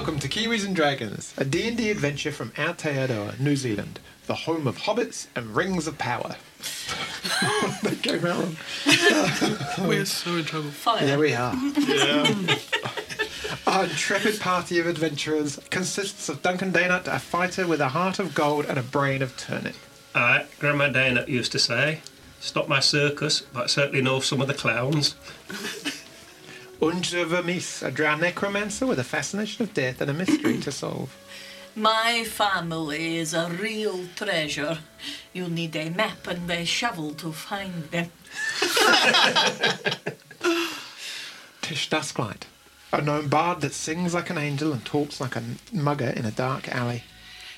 Welcome to Kiwis and Dragons, a D&D adventure from Aotearoa, New Zealand, the home of hobbits and rings of power. that came out wrong. We're so in trouble. Fire. Yeah, we are. Our intrepid party of adventurers consists of Duncan Daynut, a fighter with a heart of gold and a brain of turnip. Aye, Grandma Dana used to say, "Stop my circus, but certainly know some of the clowns." Unja Vermis, a drow necromancer with a fascination of death and a mystery to solve. My family is a real treasure. You need a map and a shovel to find them. Tish Dusklight, a gnome bard that sings like an angel and talks like a mugger in a dark alley.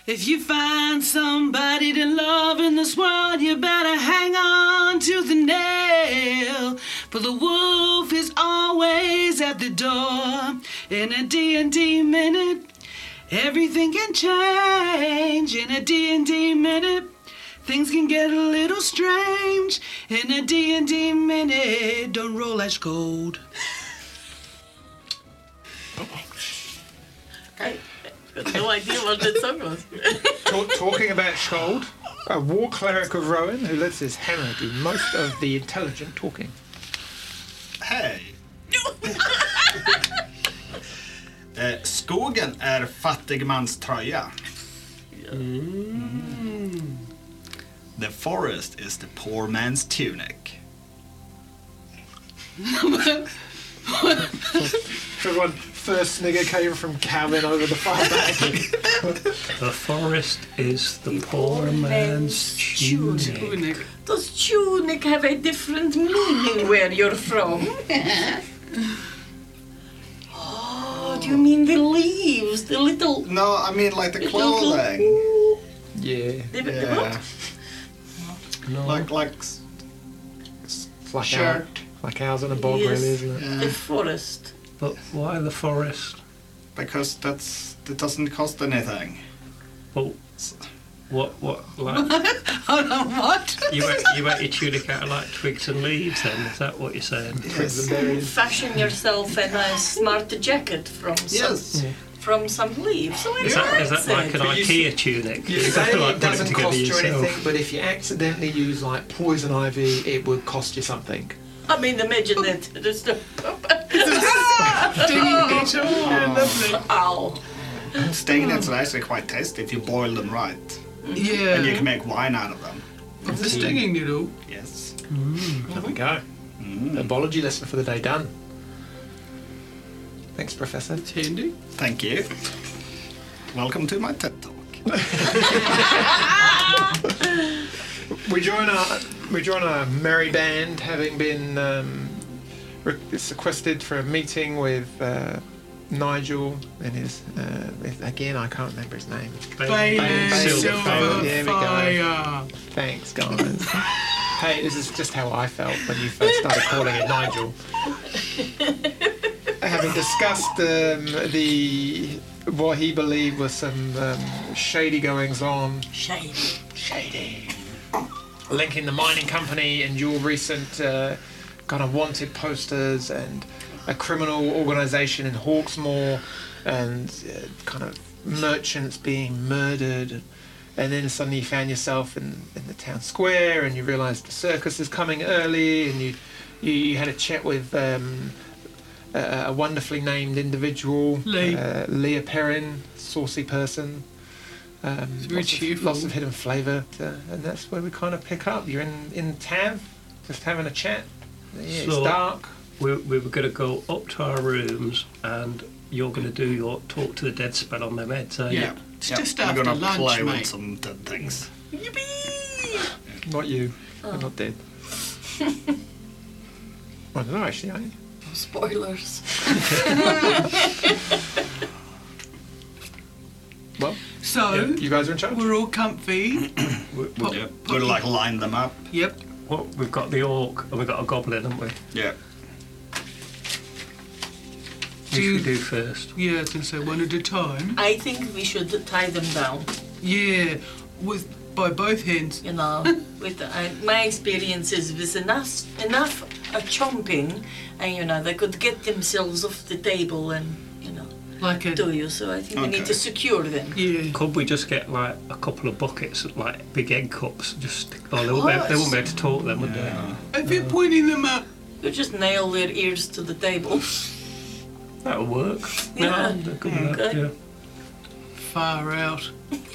If you find somebody to love in this world, you better hang on to the nail. For the wolf is always at the door. In a D&D minute, everything can change. In a D&D minute, things can get a little strange. In a D&D minute, don't roll ash gold. I got no idea what that song was. Talk, talking about Schold, a war cleric of Rowan who lets his hammer do most of the intelligent talking. Hej! eh, skogen är fattigmans tröja. The forest is the poor man's tunic. Everyone, first snigger came from Calvin over the far back. The forest is the poor man's tunic. Tunic. Does tunic have a different meaning where you're from? oh, do you mean the leaves? The little. No, I mean like the little- clothing. yeah, The, the Yeah. what? No, Like like s- like, Shirt. Our, like ours in a bog, Yes. really, isn't it? The forest. but why the forest? because that's that doesn't cost anything. Well, what what like Hold on, what? you wear, you wear your tunic out of like twigs and leaves? Then is that what you're saying? Twigs and. Fashion yourself a nice smart jacket from some, Yes. from some leaves. So Is that is that like an But you IKEA tunic? You say like, it doesn't together cost you yourself. anything, but if you accidentally use like poison ivy, it would cost you something. I mean, imagine it. Just a, ow. Stinging is actually quite tasty if you boil them right. Yeah. And you can make wine out of them. Of the stinging needle. Yes. Mm, there we go. Mm. The biology lesson for the day done. Thanks, Professor. It's handy. Thank you. Welcome to my TED Talk. We join our we join our merry band, having been um, re- sequestered for a meeting with uh, Nigel and his uh, again I can't remember his name. Bailey Silver Silver There we go. Fire. Thanks, guys. hey, this is just how I felt when you first started calling it Nigel. Having discussed um, the what he believed was some um, shady goings on Shady. Shady. Linking the mining company and your recent uh, kind of wanted posters and a criminal organisation in Hawksmoor and uh, kind of merchants being murdered. And then suddenly you found yourself in, in the town square and you realised the circus is coming early and you, you, you had a chat with um, a, a wonderfully named individual, Lee. Uh, Leah Perrin, saucy person. Um, very lots, of, lots of hidden flavour, uh, and that's where we kind of pick up. You're in in Tav, just having a chat. Yeah, it's dark. We, we were going to go up to our rooms and you're going to do your talk to the dead spell on their meds, are you? Yeah. It's Yeah, just we're after gonna lunch, play mate. with some dead things. Not you. I'm not dead. I don't know actually. Are you? Spoilers. Well, So, yeah, you guys are in charge. we're all comfy. We, we, Pop- Yeah. pop- We'll like line them up. Yep. well, we've got the orc and we've got a goblin, haven't we? Yeah. Who Do should you- we do first? Yeah, I was going to say one at a time. I think we should tie them down. Yeah, with by both hands. You know, with uh, my experiences with enough enough uh, chomping, and you know they could get themselves off the table and you know Like a do you? So I think we need to secure them. yeah. Could we just get like a couple of buckets, like big egg cups? Just oh, they won't, be, they won't be able to talk then, would they? If you're pointing them at You just nail their ears to the table. That'll work. Yeah. No, they're good with Okay. yeah. far out.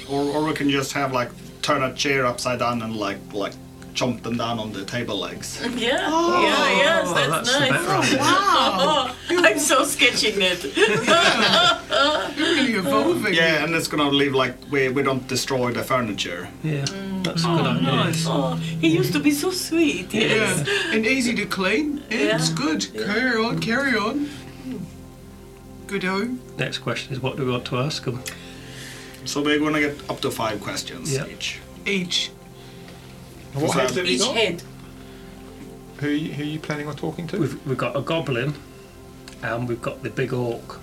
Or, or we can just have like turn a chair upside down and like like jump them down on the table legs. Yeah, oh, yeah, yes, Oh, that's, that's the nice. better. Wow, Oh, I'm so sketching it. you're really evolving. Yeah, and it's gonna leave like we, we don't destroy the furniture. Yeah, mm. that's Oh, good idea. nice. Oh, he used to be so sweet. Yes. Yeah, and easy to clean. It's Yeah. good. Carry on, carry on. Good o. Next question is what do we want to ask them? So we're gonna get up to five questions Yeah. each. Each. What So heads have you Each got? head. Who, are you- who are you planning on talking to? We've, we've got a goblin and we've got the big orc.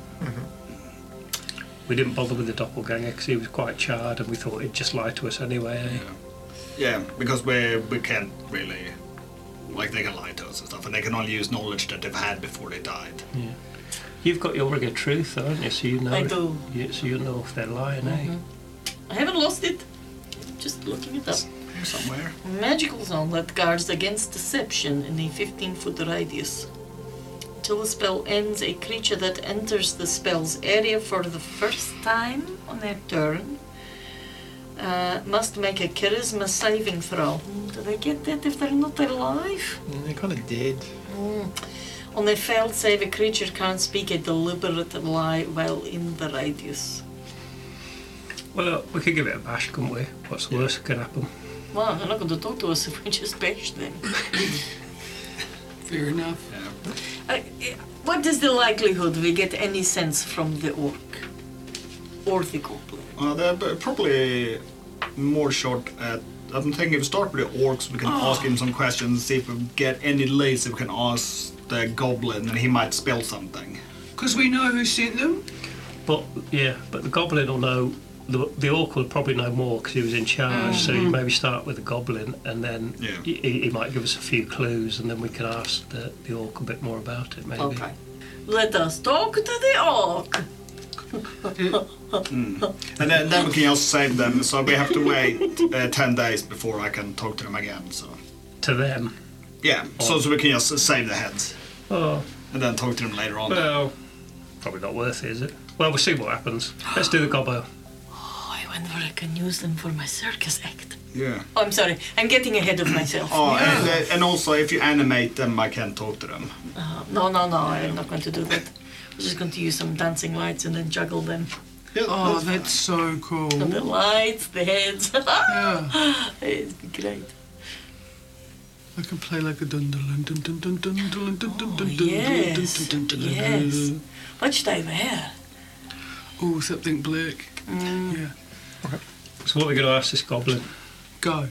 We didn't bother with the doppelganger because he was quite charred and we thought he'd just lie to us anyway. Eh? Yeah, because we we can't really like they can lie to us and stuff, and they can only use knowledge that they've had before they died. You've got your ring of truth, haven't you? So you know. I if- do. Yeah, so you know if they're lying, eh? I haven't lost it. Just looking it up. Here somewhere. Magical zone that guards against deception in a 15 foot radius. Till the spell ends, a creature that enters the spell's area for the first time on their turn uh, must make a charisma saving throw. Do they get that if they're not alive? Mm, They're kind of dead. On a failed save, a creature can't speak a deliberate lie while in the radius. Well, we could give it a bash, couldn't we? What's the worst that could happen? Well, they're not going to talk to us if we just bash them. Fair enough. Uh, what is the likelihood we get any sense from the orc? Or the goblin? Uh, they're probably more short at. I'm thinking if we start with the orcs, we can ask him some questions, see if we get any leads. If we can ask the goblin, and he might spell something. Because we know who sent them. But yeah, but the goblin will know. The, the orc will probably know more because he was in charge. Mm. So you mm. maybe start with the goblin, and then Yeah. he, he he might give us a few clues, and then we can ask the, the orc a bit more about it. Maybe. Okay. Let us talk to the orc. Mm. And then, then we can just save them. So we have to wait uh, ten days before I can talk to them again. So To them. yeah, so, so we can just save the heads Oh, and then talk to them later on. well, probably not worth it, is it? Well, we'll see what happens. Let's do the gobbo. Oh, I wonder I can use them for my circus act. Yeah. Oh, I'm sorry. I'm getting ahead of myself. Oh, and, uh, and also if you animate them, I can talk to them. Uh, no, no, no. I'm not going to do that. I'm just going to use some dancing lights and then juggle them. Yeah, Oh, that's that's so cool. And the lights, the heads. Yeah. It'd be great. I can play like a dun dun dun dun dun dun dun dun dun dun dun yes, dun dun dun yes. dun. What should I wear? Oh, something black. Mm. Yeah. So what are we going to ask this goblin? Go.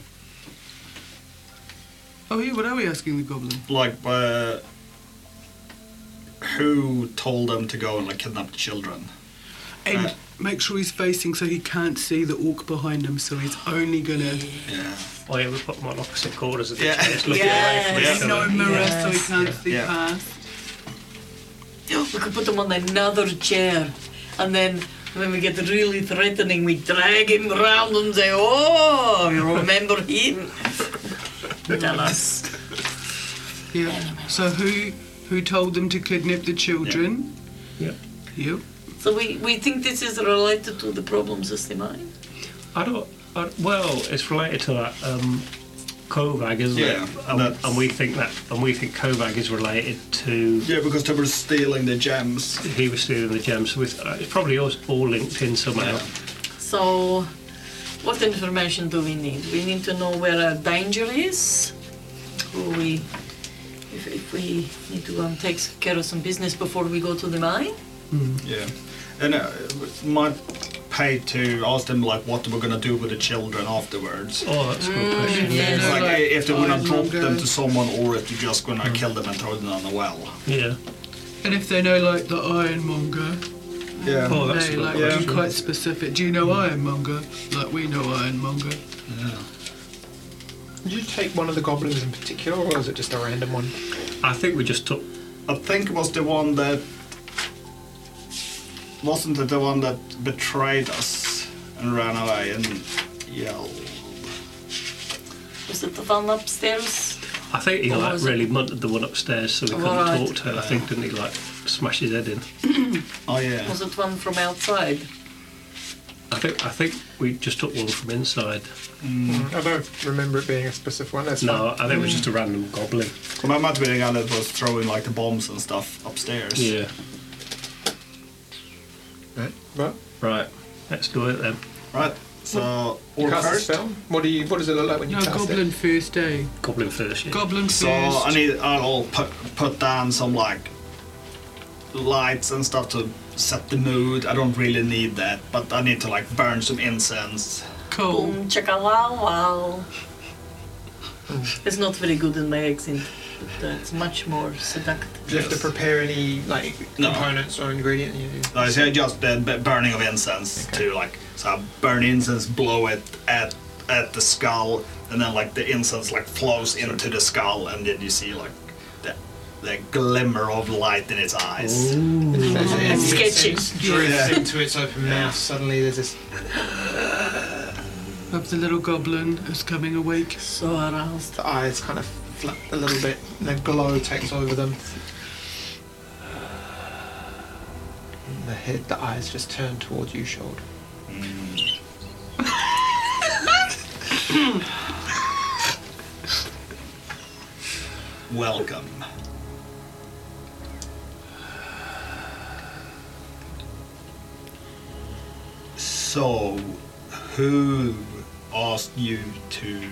Oh yeah, what are we asking the goblin? like uh, who told them to go and like kidnap the children? And Right. make sure he's facing so he can't see the orc behind him, so he's only gonna Yeah. Oh yeah, we put them on opposite corners of the Yeah. chairs, looking away from Yes. no other. mirror so he can't Yeah. see Yeah. past. We could put them on another chair, and then when we get really threatening, we drag him round and say, "Oh, you remember him?" Tell us. Yeah. So who who told them to kidnap the children? Yeah. Yep. So we, we think this is related to the problems problem system, eh? I don't. I, well, it's related to that um, Kovag, isn't Yeah, it? and And, we think that, and we think Kovag is related to. Yeah, because they were stealing the gems. He was stealing the gems. With, uh, it's probably all, all linked in somehow. Yeah. So, what information do we need? We need to know where our danger is. Who we, if, if we need to go and take care of some business before we go to the mine. Yeah. And uh, might pay to ask them like what they were gonna do with the children afterwards. Oh, that's a good mm, question. yes. Yeah. Like Like if they're gonna oh, drop Monger. them to someone or if you're just gonna mm. kill them and throw them down the well. yeah. And if they know like the ironmonger, Yeah. Oh, that's a they good like question. quite specific. Do you know ironmonger? Like we know ironmonger. Yeah. Did you take one of the goblins in particular, or was it just a random one? I think we just took. I think it was the one that wasn't it the one that betrayed us and ran away and yelled? Was it the one upstairs? I think he like really munted the one upstairs so he couldn't Right. talk to her. I think didn't he like smash his head in? Oh yeah. Was it one from outside? I think I think we just took one from inside. Mm. I don't remember it being a specific one. That's No, fine. I think it was just a random goblin. So that might be the guy that was throwing like the bombs and stuff upstairs. Yeah. Right. Right. Let's do it then. Right. So you orc cast a first. spell. What do you? What does it look like when you No, cast goblin first, eh? Goblin first. Yeah. Goblin So first. I need I'll put put down some like lights and stuff to set the mood. I don't really need that, but I need to like burn some incense. cool. Boom, chaka wow wow. It's not very good in my accent, but uh, it's much more seductive. Do you have to prepare any like No. components or ingredient? You, I say just the b- burning of incense Okay. to like so I burn incense, blow it at at the skull, and then like the incense like flows into the skull, and then you see like the the glimmer of light in its eyes. As It's sketchy. incense drifts Yeah. into its open mouth. Suddenly, there's this Of the little goblin is coming awake. So aroused. the eyes kind of flip a little bit, and the glow takes over them. And the head, the eyes just turn towards you, Shold. Welcome. So, who asked you to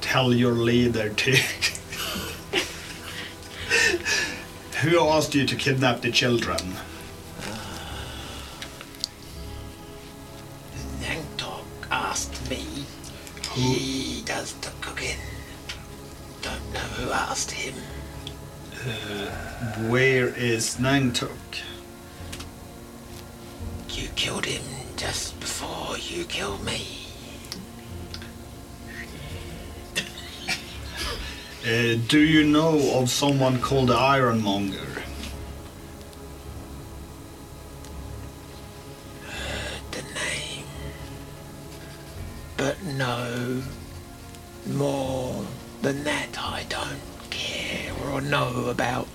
tell your leader to? who asked you to kidnap the children? Nangtok asked me. He does the cooking. Don't know who asked him. Uh, where is Nangtok? You killed him just before you killed me. Uh, do you know of someone called the Ironmonger? The name. But no. More than that, I don't care or know about.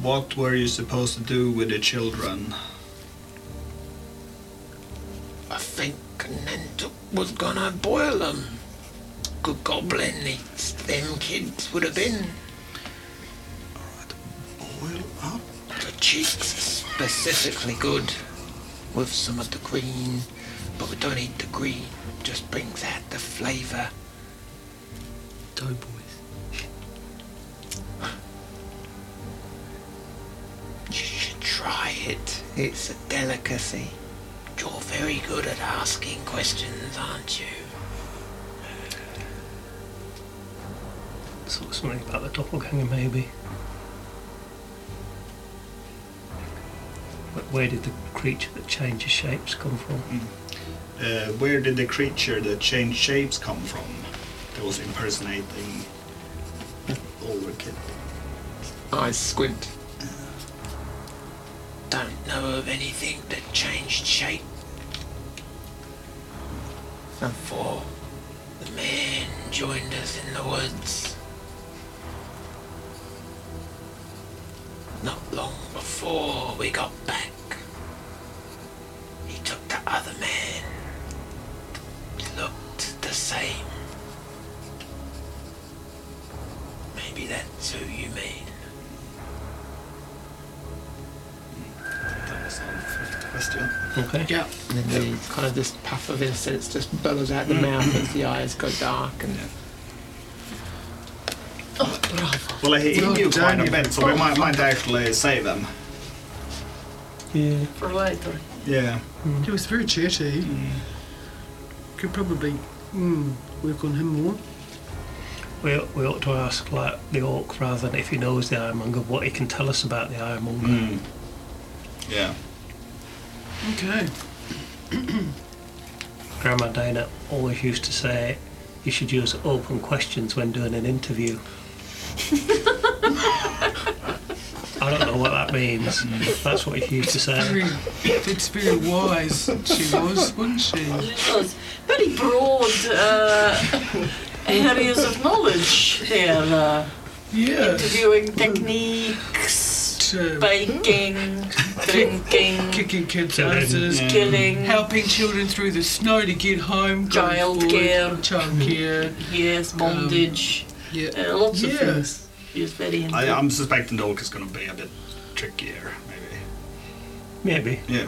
What were you supposed to do with the children? I think Nantuk was gonna boil them. Good goblin eats them kids would have been. Alright, boil up? The cheeks are specifically good with some of the green, but we don't eat the green. Just brings out the flavour. Doughboys. You should try it. It's a delicacy. You're very good at asking questions, aren't you? Something about the doppelganger, maybe. But where did the creature that changes shapes come from? Uh, where did the creature that changed shapes come from? That was impersonating Ulrich. Eyes squint. Don't know of anything that changed shape. Before the man joined us in the woods. Before we got back, he took the other man. Looked the same. Maybe that's who you mean. That was our first question. Okay. Yeah. And then the kind of this puff of incense just bellows out the mm. mouth as the eyes go dark and oh, Well, he he Well knew quite done, a bit, so we might, might actually save him. Yeah. For later. Yeah. He was very chatty. Could probably mm, work on him more. We, we ought to ask like the orc rather than if he knows the ironmonger what he can tell us about the ironmonger. Mm. Yeah. Okay. Grandma Dana always used to say you should use open questions when doing an interview. I don't know what that means. That's what he used to say. Very, that's very wise. She was, wasn't she? It was very broad uh, areas of knowledge there. Uh, Yeah. interviewing techniques, To baking, drinking, kicking kids' Killing. asses. killing. Helping children through the snow to get home. going Childcare. forward, Childcare. Yes, bondage. Yeah. uh, lots of things. He was very into. I, I'm suspecting the oak is going to be a bit trickier, maybe. Maybe. Yeah.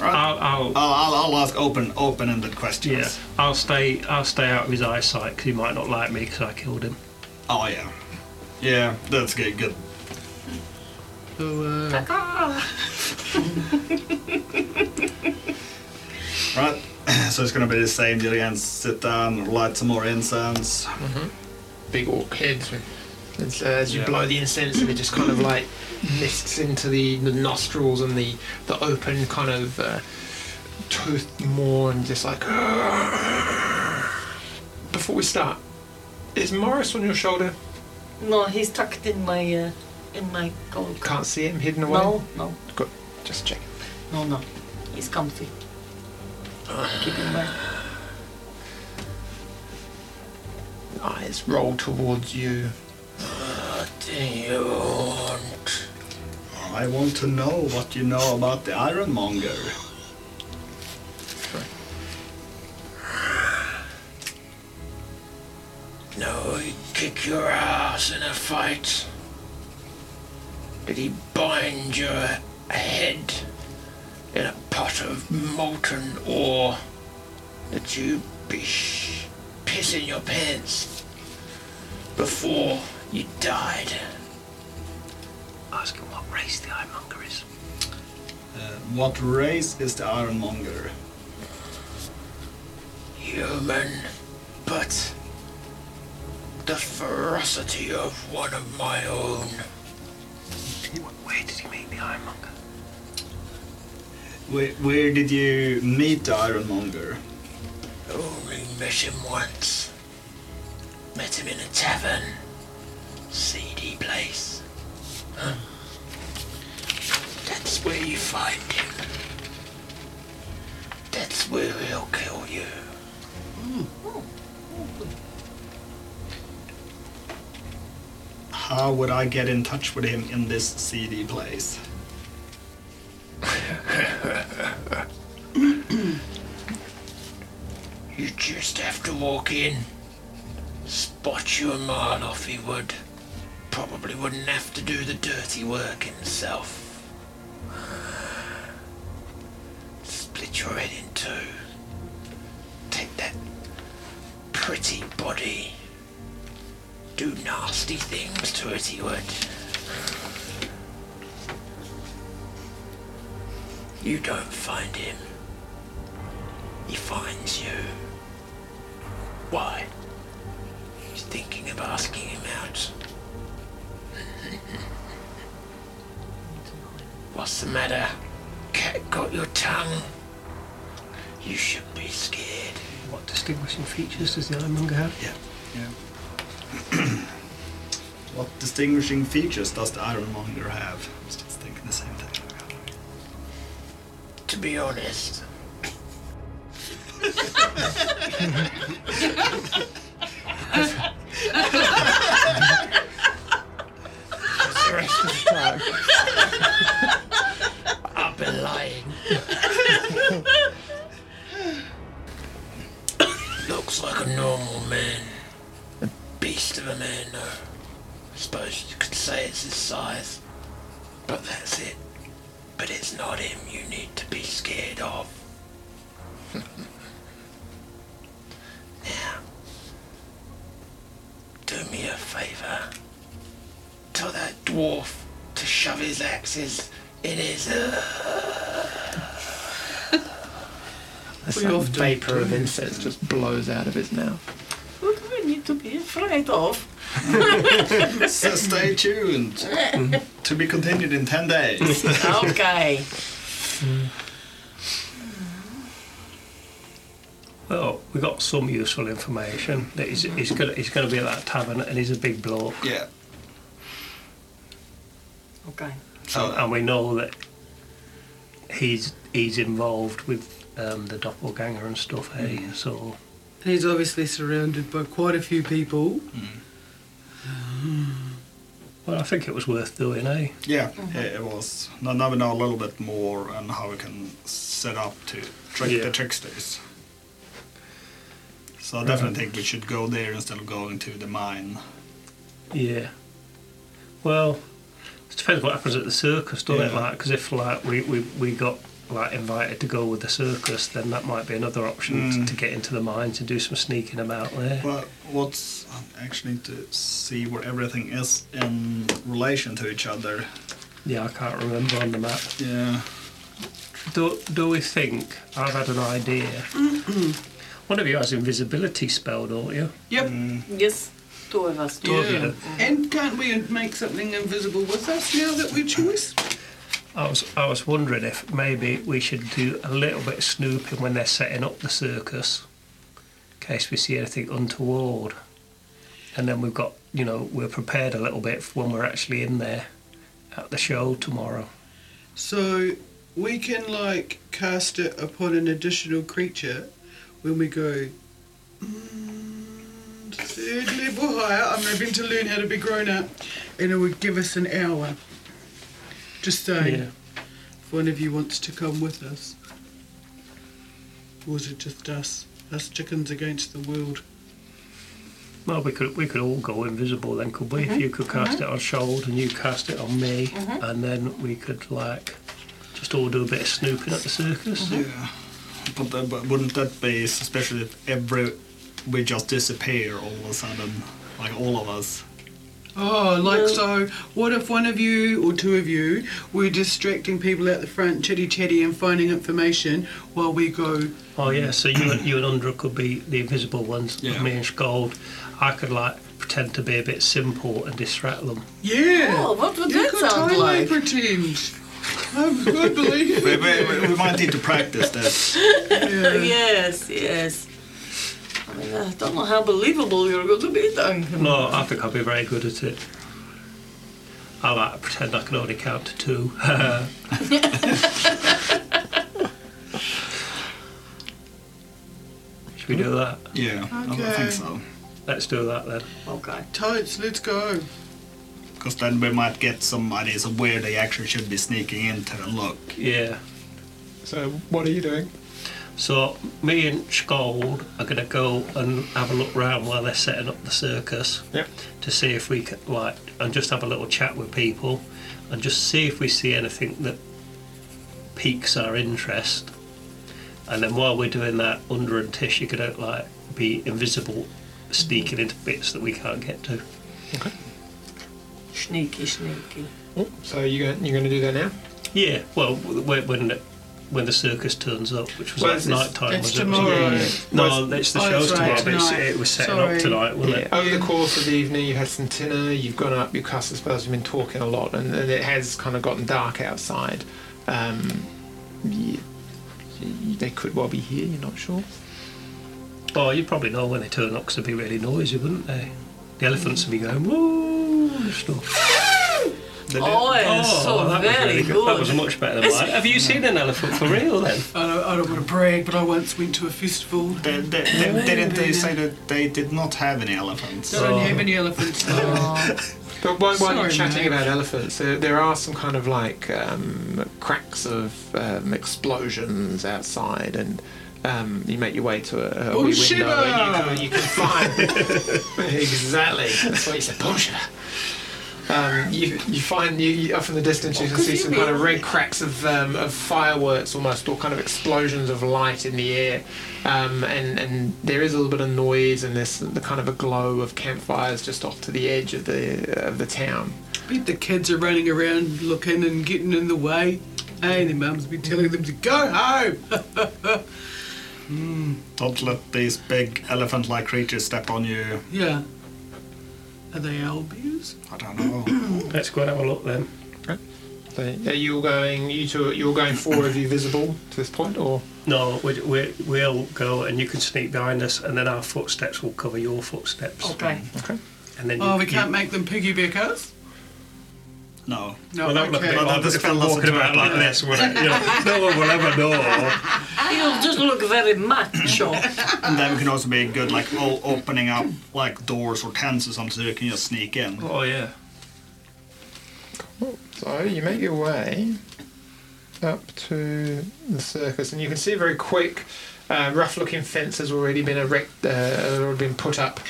Right. I'll, I'll I'll, I'll, I'll ask open, open-ended questions. yeah. I'll stay. I'll stay out of his eyesight because he might not like me because I killed him. Oh yeah. Yeah, that's good. Good. So, uh, Right. So it's going to be the same deal again. Sit down, light some more incense. Mhm. Big orc heads. As, uh, as you Yeah. blow the incense, and it just kind of like mists into the, the nostrils and the, the open kind of uh, tooth more, and just like. Before we start, is Morris on your shoulder? No, he's tucked in my uh, in my coat. Can't see him hidden away. No, no, Good. Just check. no, no. He's comfy. Keep him there. Eyes roll towards you. You want? I want to know what you know about the Ironmonger. No, he'd kick your ass in a fight. Did he bind your head in a pot of molten ore that you be sh- pissing your pants before you died? Ask him what race the Ironmonger is. Uh, what race is the Ironmonger? Human, but the ferocity of one of my own. Where did you meet the Ironmonger? Where, where did you meet the Ironmonger? Only met him once. Met him in a tavern. Seedy place. Huh? That's where you find him. That's where he'll kill you. Hmm. Oh, oh, How would I get in touch with him in this seedy place? You just have to walk in. Spot you a mile off he would. Probably wouldn't have to do the dirty work himself. Split your head in two. Take that pretty body. Do nasty things to it he would. You don't find him. He finds you. Why? He's thinking of asking him out. What's the matter? Cat got your tongue? You shouldn't be scared. What distinguishing features does the Ironmonger have? Yeah. Yeah. what distinguishing features does the Ironmonger have? I was just thinking the same thing. To be honest. me a favour. Tell that dwarf to shove his axes in his. Uh... Some vapor of incense just blows out of his mouth. What do we need to be afraid of? so stay tuned. to be continued in 10 days. Okay. Well, we got some useful information that he's, he's gonna he's gonna be at that tavern and he's a big bloke. yeah. Okay. So and we know that he's he's involved with um, the doppelganger and stuff. Hey, so And he's obviously surrounded by quite a few people. well, I think it was worth doing. Eh? yeah, it, it was. Now, now we know a little bit more on how we can set up to trick Yeah. the tricksters. So I definitely think we should go there instead of going to the mine. Yeah. Well, it depends what happens at the circus, doesn't it? Yeah. Like, because if like we, we we got like invited to go with the circus, then that might be another option to, Mm. to get into the mines and do some sneaking about there. Well, what's actually to see where everything is in relation to each other. Yeah, I can't remember on the map. Yeah. Do, do we think I've had an idea? One of you has invisibility spell, don't you? Yep. Mm, Yes, two of us do. Two of Yeah. you. And can't we make something invisible with us now that we choose? I was I was wondering if maybe we should do a little bit of snooping when they're setting up the circus, in case we see anything untoward, and then we've got you know we're prepared a little bit for when we're actually in there at the show tomorrow. So we can like cast it upon an additional creature when we go mm, third level higher. I'm hoping to learn how to be grown up, and it would give us an hour. Just saying, Yeah. if one of you wants to come with us, or is it just us, us chickens against the world? Well, we could we could all go invisible then, could we? If mm-hmm. you could cast mm-hmm. it on Shoulder and you cast it on me, mm-hmm. and then we could like just all do a bit of snooping at the circus. yeah. But, then, but wouldn't that be especially if every we just disappear all of a sudden, like all of us? Oh, like Well- so. What if one of you or two of you were distracting people at the front, chitty chatty, and finding information while we go? Oh yeah, so you and you and Undra could be the invisible ones. Yeah. Me and Scold, I could like pretend to be a bit simple and distract them. Yeah. Oh, what would you that could sound totally like? pretend. I, I believe we, it. we, we might need to practice this. Yeah. Yes, yes. I mean, I don't know how believable you're going to be, Duncan. No, I think I'll be very good at it. I like to pretend I can only count to two. Should we do that? Yeah, I- I Okay. think so. Let's do that then. Okay. Totes, let's go. Because then we might get some ideas of where they actually should be sneaking into and look. Yeah. So what are you doing? So me and Scold are gonna go and have a look round while they're setting up the circus. Yep. To see if we can like and just have a little chat with people and just see if we see anything that piques our interest. And then while we're doing that, under and Tish, you could like be invisible, sneaking into bits that we can't get to. Sneaky, sneaky. Oh, so you going you're going to do that now? Yeah. Well, when when the, when the circus turns up, which was Well, like night time. it's was it? tomorrow. Yeah. No, Well, it's the oh, show's that's right, tomorrow, but tonight. it was setting Sorry. up tonight, wasn't it? Over the course of the evening, you've had some dinner, you've gone up, your cast spells, you've been talking a lot, and, and it has kind of gotten dark outside. Um, you, you- they could well be here, you're not sure. Oh, you'd probably know when they turn up because they'd be really noisy, wouldn't they? The elephants would be going, whoa, and stuff. They Oh, it's so that very really good. That was much better than mine. Have you seen an elephant for real then? I don't, I don't want to brag, but I once went to a festival. They, they, they, didn't they say that they did not have any elephants? They don't have any elephants. though. Oh, But while, while you're chatting mate. about elephants, there, there are some kind of like um, cracks of um, explosions outside, and um, you make your way to a, a Oh, wee window, and you can, you can find exactly. That's what you said. Bonjour. Um, you, you find you, you in the distance you can see some kind of red cracks of, um, of fireworks almost or kind of explosions of light in the air um, and, and there is a little bit of noise and there's the kind of a glow of campfires just off to the edge of the of the town Bet the kids are running around looking and getting in the way. Hey, their mums be telling them to go home. Hmm. Don't let these big elephant-like creatures step on you. yeah. Are they albies? I don't know. Let's go and have a look then. so are you all going you two you're going four of you visible to this point or No, we, we, we'll go and you can sneak behind us, and then our footsteps will cover your footsteps. okay. okay And then oh, you, Oh, we can't make them piggyback us? No. No, Well, that would okay. be Well, odd the if spell walking about like this. We're, you know, no one will ever know. You'll just look very macho. And then we can also be good, like o- opening up like doors or tents or something, so you can just sneak in. Oh yeah. So you make your way up to the circus, and you can see a very quick, uh, rough-looking fence has already been erect, uh, already been put up.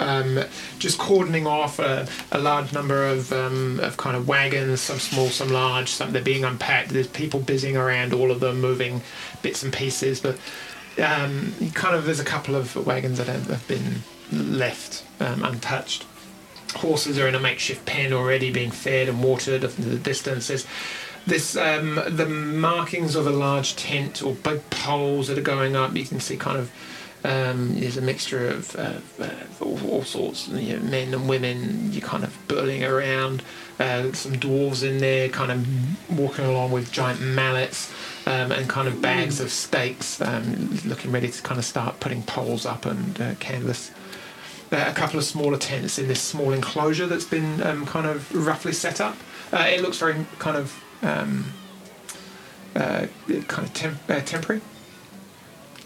Um, just cordoning off a, a large number of, um, of kind of wagons, some small, some large, some they're being unpacked. There's people busying around all of them, moving bits and pieces, but um, kind of there's a couple of wagons that have, been left um, untouched horses are in a makeshift pen already being fed and watered into the distance. There's this um, the markings of a large tent or big poles that are going up. You can see kind of um, there's a mixture of uh, uh, all, all sorts, you know, men and women. You're kind of burling around. Uh, some dwarves in there, kind of walking along with giant mallets. Um, and kind of bags of stakes, um, looking ready to kind of start putting poles up and uh, canvas uh, a couple of smaller tents in this small enclosure that's been um, kind of roughly set up. Uh, it looks very kind of um, uh, kind of temp- uh, temporary.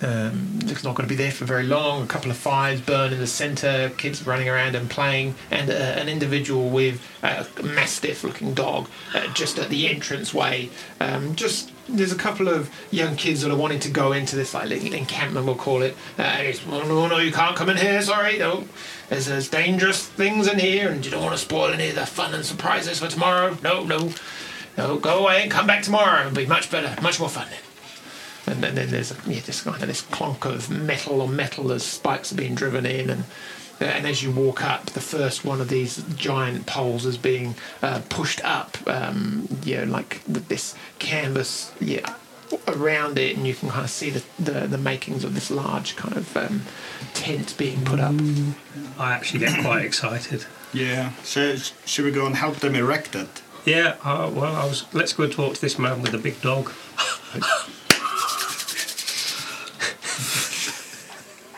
Um, it's not going to be there for very long. A couple of fires burn in the centre, kids running around and playing, and uh, an individual with a mastiff-looking dog uh, just at the entranceway. Um, just there's a couple of young kids that are wanting to go into this like little encampment, we'll call it. Uh, it's, oh, no, no, you can't come in here. Sorry, no. There's, there's dangerous things in here, and you don't want to spoil any of the fun and surprises for tomorrow. No, no, no. Go away and come back tomorrow. It'll be much better, much more fun then. And then, then there's a, yeah, this kind of this clunk of metal on metal as spikes are being driven in, and uh, and as you walk up, the first one of these giant poles is being uh, pushed up, um, yeah, like with this canvas, yeah, around it, and you can kind of see the the, the makings of this large kind of um, tent being put up. I actually get quite excited. Yeah. So should we go and help them erect it? Yeah. Uh, well, I was. Let's go and talk to this man with the big dog.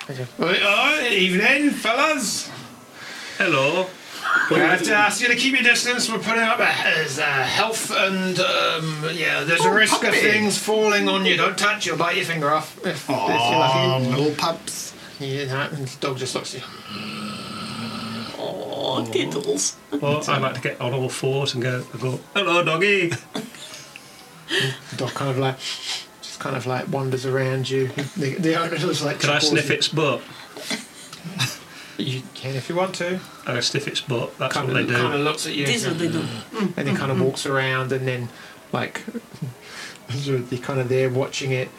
Oh, evening, fellas. Hello. We have to ask you to keep your distance. We're putting up a, there's a health and um, yeah, there's a risk of things falling on you. Don't touch, you'll bite your finger off if, if you're Oh, lucky. little pups. Yeah, and the dog just looks at you. Oh, tittles. Well, I like to get on all fours and go. Go. Hello, doggy. Dog kind of like just kind of like wanders around you. The, the owner just like Can I chuckles. sniff its butt? You can if you want to. I sniff its butt. That's Kind what of, they do. kind of looks at you. This is what they do. and then kind of mm-hmm. walks around and then like you're kind of there watching it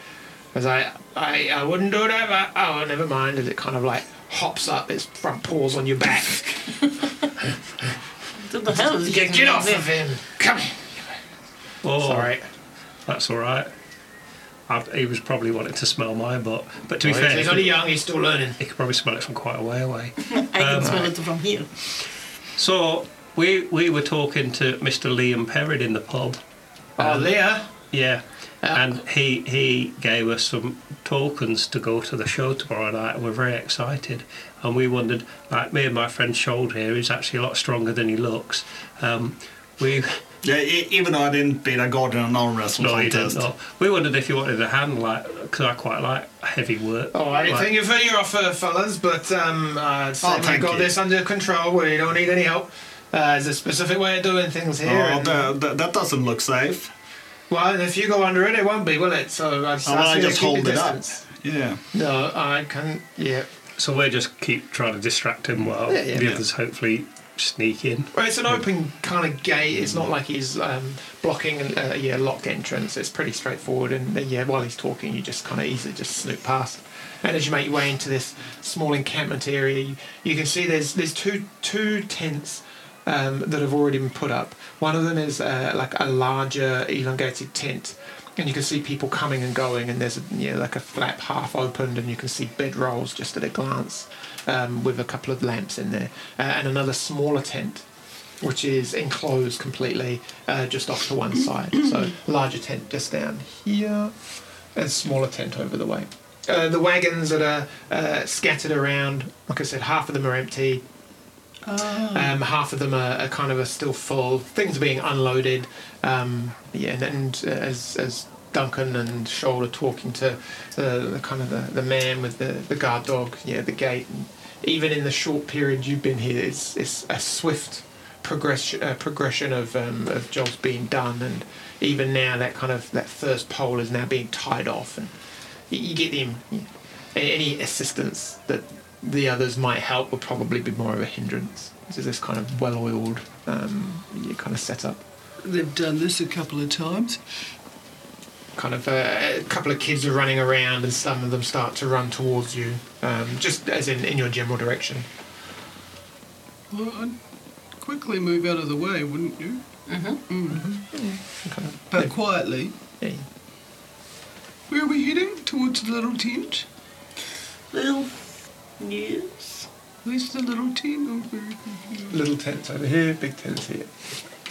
as I, I I wouldn't do that but oh never mind as it kind of like hops up its front paws on your back What the hell is get, getting get off there? of him come here Oh, sorry That's all right. I, he was probably wanting to smell my butt, but to be Well, fair, he's only young he's still learning he could probably smell it from quite a way away. I can um, smell it from here. So we we were talking to Mr. Liam Perrin in the pub. oh um, Leah Yeah. Yeah. And he he gave us some tokens to go to the show tomorrow night, and we're very excited. And we wondered, like me and my friend Shoulder here, who's actually a lot stronger than he looks. Um, we Yeah, e- even though I didn't beat a god in an arm wrestling no, you didn't contest. know. We wondered if you wanted a hand, like, because I quite like heavy work. oh I didn't Like- think you for your offer fellas but um uh, so Oh, we've thank got you. this under control we don't need any help uh, there's a specific way of doing things here Oh, and- that, that, that doesn't look safe. Well, and if you go under it, it won't be, will it? So I just, Oh, ask I just keep hold your it up. Yeah. No, I can. Yeah. So we just keep trying to distract him while Yeah, yeah. the Yeah. others hopefully sneak in. Well, it's an open kind of gate. It's not like he's um, blocking a uh, yeah locked entrance. It's pretty straightforward. And uh, yeah, while he's talking, you just kind of easily just snoop past. And as you make your way into this small encampment area, you, you can see there's there's two two tents um, that have already been put up. One of them is uh, like a larger elongated tent, and you can see people coming and going. And there's a, yeah like a flap half opened, and you can see bedrolls just at a glance, um, with a couple of lamps in there, uh, and another smaller tent. Which is enclosed completely, uh, just off to one side. So larger tent just down here, and smaller tent over the way. Uh, the wagons that are uh, scattered around, like I said, half of them are empty Um, half of them are, are kind of are still full. Things are being unloaded. Um, yeah, and, and uh, as as Duncan and Shoal are talking to the, the kind of the, the man with the, the guard dog, yeah, the gate. And even in the short period you've been here, it's it's a swift progression uh, progression of um, of jobs being done, and even now that kind of that first pole is now being tied off, and you, you get them. Any assistance that the others might help would probably be more of a hindrance to this kind of well-oiled um, kind of setup. They've done this a couple of times. Kind of uh, a couple of kids are running around, and some of them start to run towards you, um, just as in in your general direction. Well, I'd quickly move out of the way, wouldn't you? Mm-hmm. Mm. Kind of, But quietly. yeah, Where are we heading? Towards the little tent? Well, yes. Where's the little tent? I'm little tents over here, big tents here.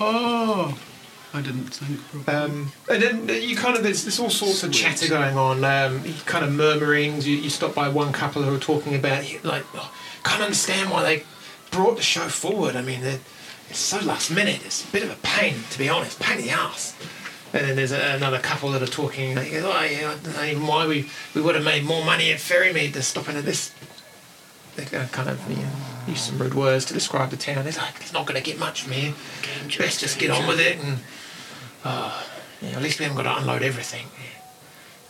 Oh, I didn't think. Um, and then you kind of there's, there's all sorts of chatter going on. Um, kind of murmurings. You, you stop by one couple who are talking about like oh, can't understand why they brought the show forward. I mean, it's so last minute. It's a bit of a pain, to be honest, pain in the ass. And then there's a, another couple that are talking. Like, oh, yeah, I don't know even why we, we would have made more money at Ferrymead than stopping at this. They kind of you know, use some rude words to describe the town. It's like it's not going to get much from here. Best just get on with it and yeah, at least we haven't got to unload everything.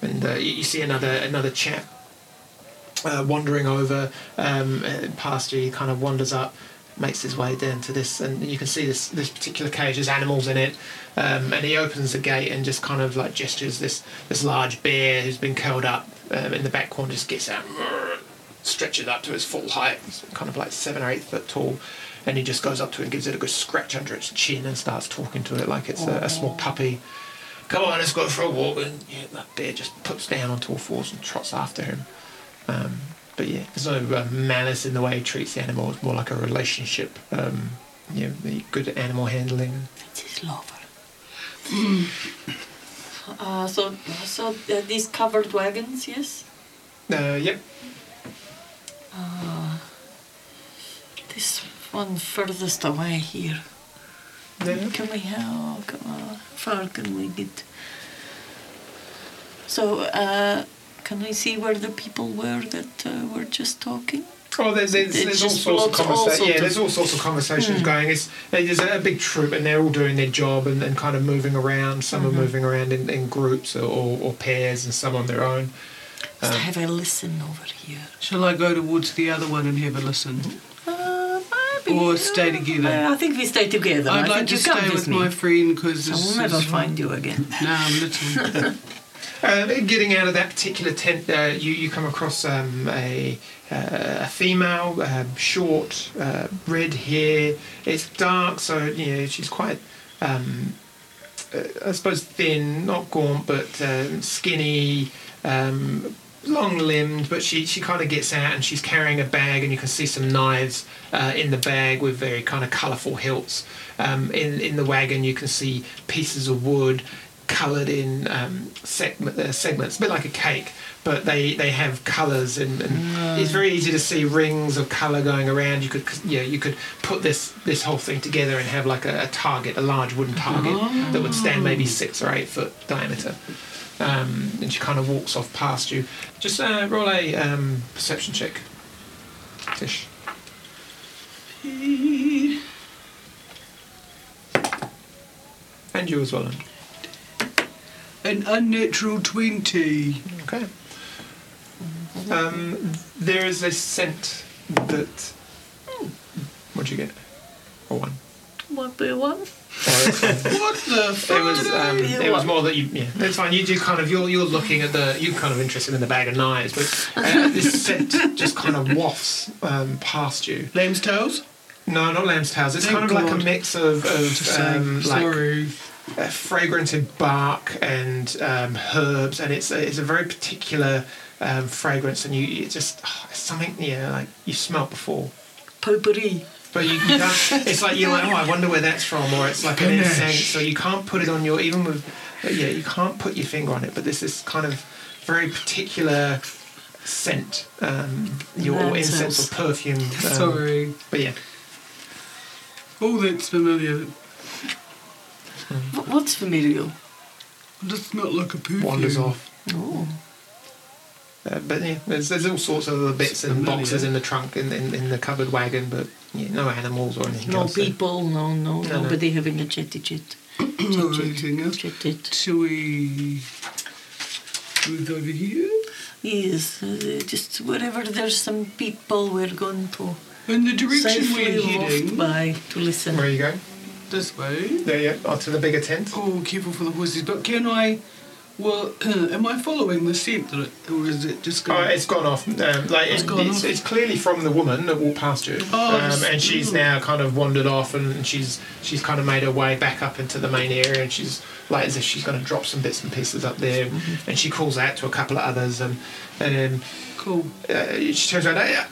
And uh, you, you see another another chap uh, wandering over um, uh, past you. He kind of wanders up, makes his way down to this, and you can see this this particular cage. There's animals in it, um, and he opens the gate and just kind of like gestures. This this large bear who's been curled up um, in the back corner just gets out, stretches up to his full height. He's kind of like seven or eight foot tall. And he just goes up to it and gives it a good scratch under its chin and starts talking to it like it's a, a small puppy. Come on, let's go for a walk. And yeah, that bear just puts down onto all fours and trots after him. Um, but yeah, there's no uh, malice in the way he treats the animal. It's more like a relationship. Um, yeah, the good animal handling. It's his lover. uh, so, so uh, these covered wagons, yes? Uh, yep. Uh, this one furthest away here. Yeah. Can we how come on, far can we get? So, uh, can we see where the people were that uh, were just talking? Oh, there's, there's, there's all sorts of conversations. Yeah, of- there's all sorts of conversations Hmm. going. It's there's a big troupe, and they're all doing their job and, and kind of moving around. Some Mhm. are moving around in, in groups or, or, or pairs, and some on their own. Let's Um, have a listen over here. Shall I go towards the other one and have a listen? Maybe, Or stay together? uh, I think we stay together. I I'd like to stay with me. my friend because I will never find you again. No, I'm little. Uh, getting out of that particular tent, uh, you, you come across um, a, uh, a female, um, short, uh, red hair. It's dark, so you know she's quite, um, uh, I suppose, thin, not gaunt, but um, skinny, um, long-limbed. But she, she kind of gets out and she's carrying a bag, and you can see some knives uh, in the bag with very kind of colourful hilts. Um, in in the wagon, you can see pieces of wood coloured in um, segment, uh, segments, a bit like a cake, but they, they have colours and, and it's very easy to see rings of colour going around. You could yeah you could put this this whole thing together and have like a, a target, a large wooden target that would stand maybe six or eight foot diameter. Um, and she kind of walks off past you. Just uh, roll a um, perception check, Tish. And you as well. Andy. An unnatural 20. Okay. Um, there is a scent that. What'd you get? A one. What do you want? Oh, that's fine. What the fuck? It was um, it was more that you yeah that's fine you do kind of you're you're looking at the you're kind of interested in the bag of knives but uh, this scent just kind of wafts um, past you Lamb's tails? no not lamb's tails it's Thank kind of like a mix of, of um, like Sorry. uh, fragranted bark and um, herbs, and it's a, it's a very particular um, fragrance, and you it just oh, it's something yeah like you smelt before, Potpourri. But you, you can't. it's like you're like oh I wonder where that's from, or it's like an incense, so you can't put it on your even with yeah you can't put your finger on it, but this is kind of very particular scent, um, your That incense sounds- or perfume. Um, Sorry. but yeah. Oh, that's familiar. Wh- What's familial? That's not like a perfume. Wanders off. Oh. Uh, but yeah, there's, there's all sorts of other bits and boxes in the trunk in, in, in the covered wagon, but yeah, no animals or anything No else. there. people, no, no, No, no. nobody having a chatty chat. No, anything else. Chat chat. Shall we move over here? Yes, uh, just wherever there's some people, we're going to In the direction safely we're walk heading, by to listen. Where are you going? this way. There, yeah. Oh, to the bigger tent. Oh, careful for the horses. But can I? Well, am I following the scent, or is it just Oh, going? it's gone off. Um, like It's it- gone it's, off. it's clearly from the woman that walked past you, Oh, um, and she's ooh. now kind of wandered off, and she's she's kind of made her way back up into the main area, and she's like as if she's going to drop some bits and pieces up there, Mm-hmm. and she calls out to a couple of others, and and cool. uh, she turns around. "Hey, uh,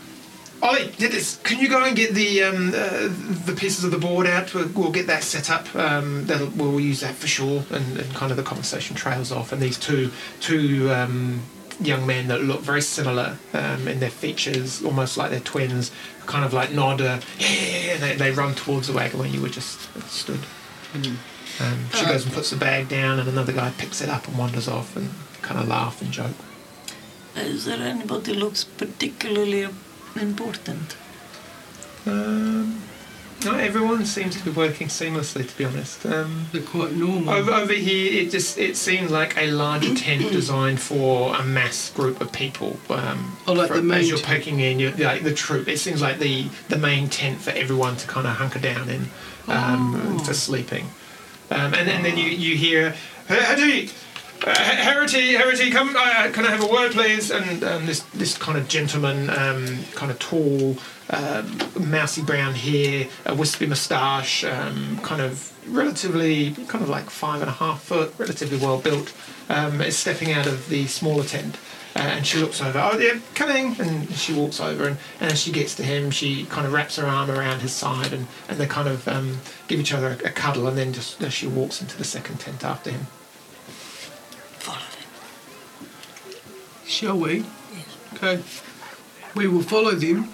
Ollie, did this. Can you go and get the um, uh, the pieces of the board out? We'll, we'll get that set up. Um, that'll, we'll use that for sure. And, and kind of the conversation trails off. And these two two um, young men that look very similar um, in their features, almost like they're twins, kind of like nod, uh, yeah, yeah, yeah, and they, they run towards the wagon where you were just stood. Um, she goes and puts the bag down, and another guy picks it up and wanders off and kind of laugh and joke. Is there anybody looks particularly important? Um, no, everyone seems to be working seamlessly. To be honest, um, They're quite normal. over, over here, it just it seems like a larger tent designed for a mass group of people. Um, Oh, like for- the main as you're tent. poking in, you're, like the troupe. It seems like the the main tent for everyone to kind of hunker down in um, Oh. for sleeping. Um, and, then then you you hear, Harity, uh, Harity, Harity, come, uh, can I have a word, please? And um, this this kind of gentleman, um, kind of tall, um, mousy brown hair, a wispy moustache, um, kind of relatively, kind of like five and a half foot, relatively well built, um, is stepping out of the smaller tent. Uh, and she looks over, oh, yeah, coming. And she walks over, and, and as she gets to him, she kind of wraps her arm around his side, and, and they kind of give each other a, a cuddle, and then just as she walks into the second tent after him. Shall we? Okay. We will follow them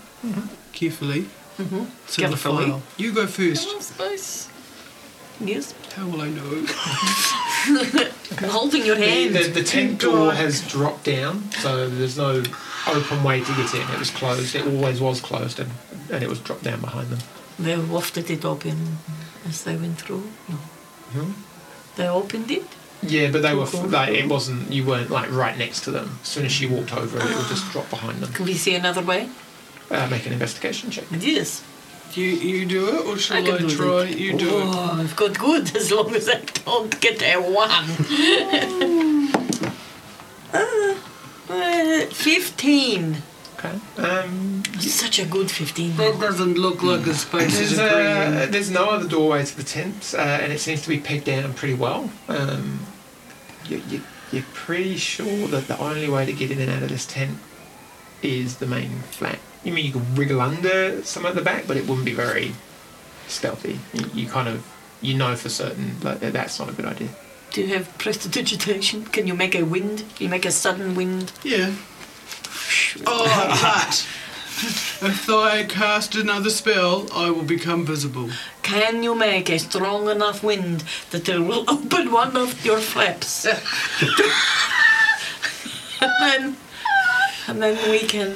carefully. Mm-hmm. To the Carefully. file. You go first. Spice. Yes. How will I know? I'm holding your The, hand. the, the tent door has dropped down, so there's no open way to get in. It was closed. It always was closed, and, and it was dropped down behind them. They wafted it open as they went through. No. Hmm? They opened it. Yeah, but they were like it wasn't. You weren't like right next to them. As soon as she walked over, it would just drop behind them. Can we see another way? Uh, make an investigation check. Yes. You you do it, or shall I, can do try? it. You do it. oh, I've got good as long as I don't get a one. uh, uh, 15. Okay. Um, Such a good 15. That doesn't look like a space there's, is uh, there's no other doorway to the tent, uh, and it seems to be pegged down pretty well. Um, you, you, you're pretty sure that the only way to get in and out of this tent is the main flat. You mean you could wriggle under some at the back, but it wouldn't be very stealthy. You, you kind of you know for certain that that's not a good idea. Do you have prestidigitation? Can you make a wind? Can you make a sudden wind? Yeah. Oh, but if I cast another spell, I will become visible. Can you make a strong enough wind that it will open one of your flaps? and then, and then we can.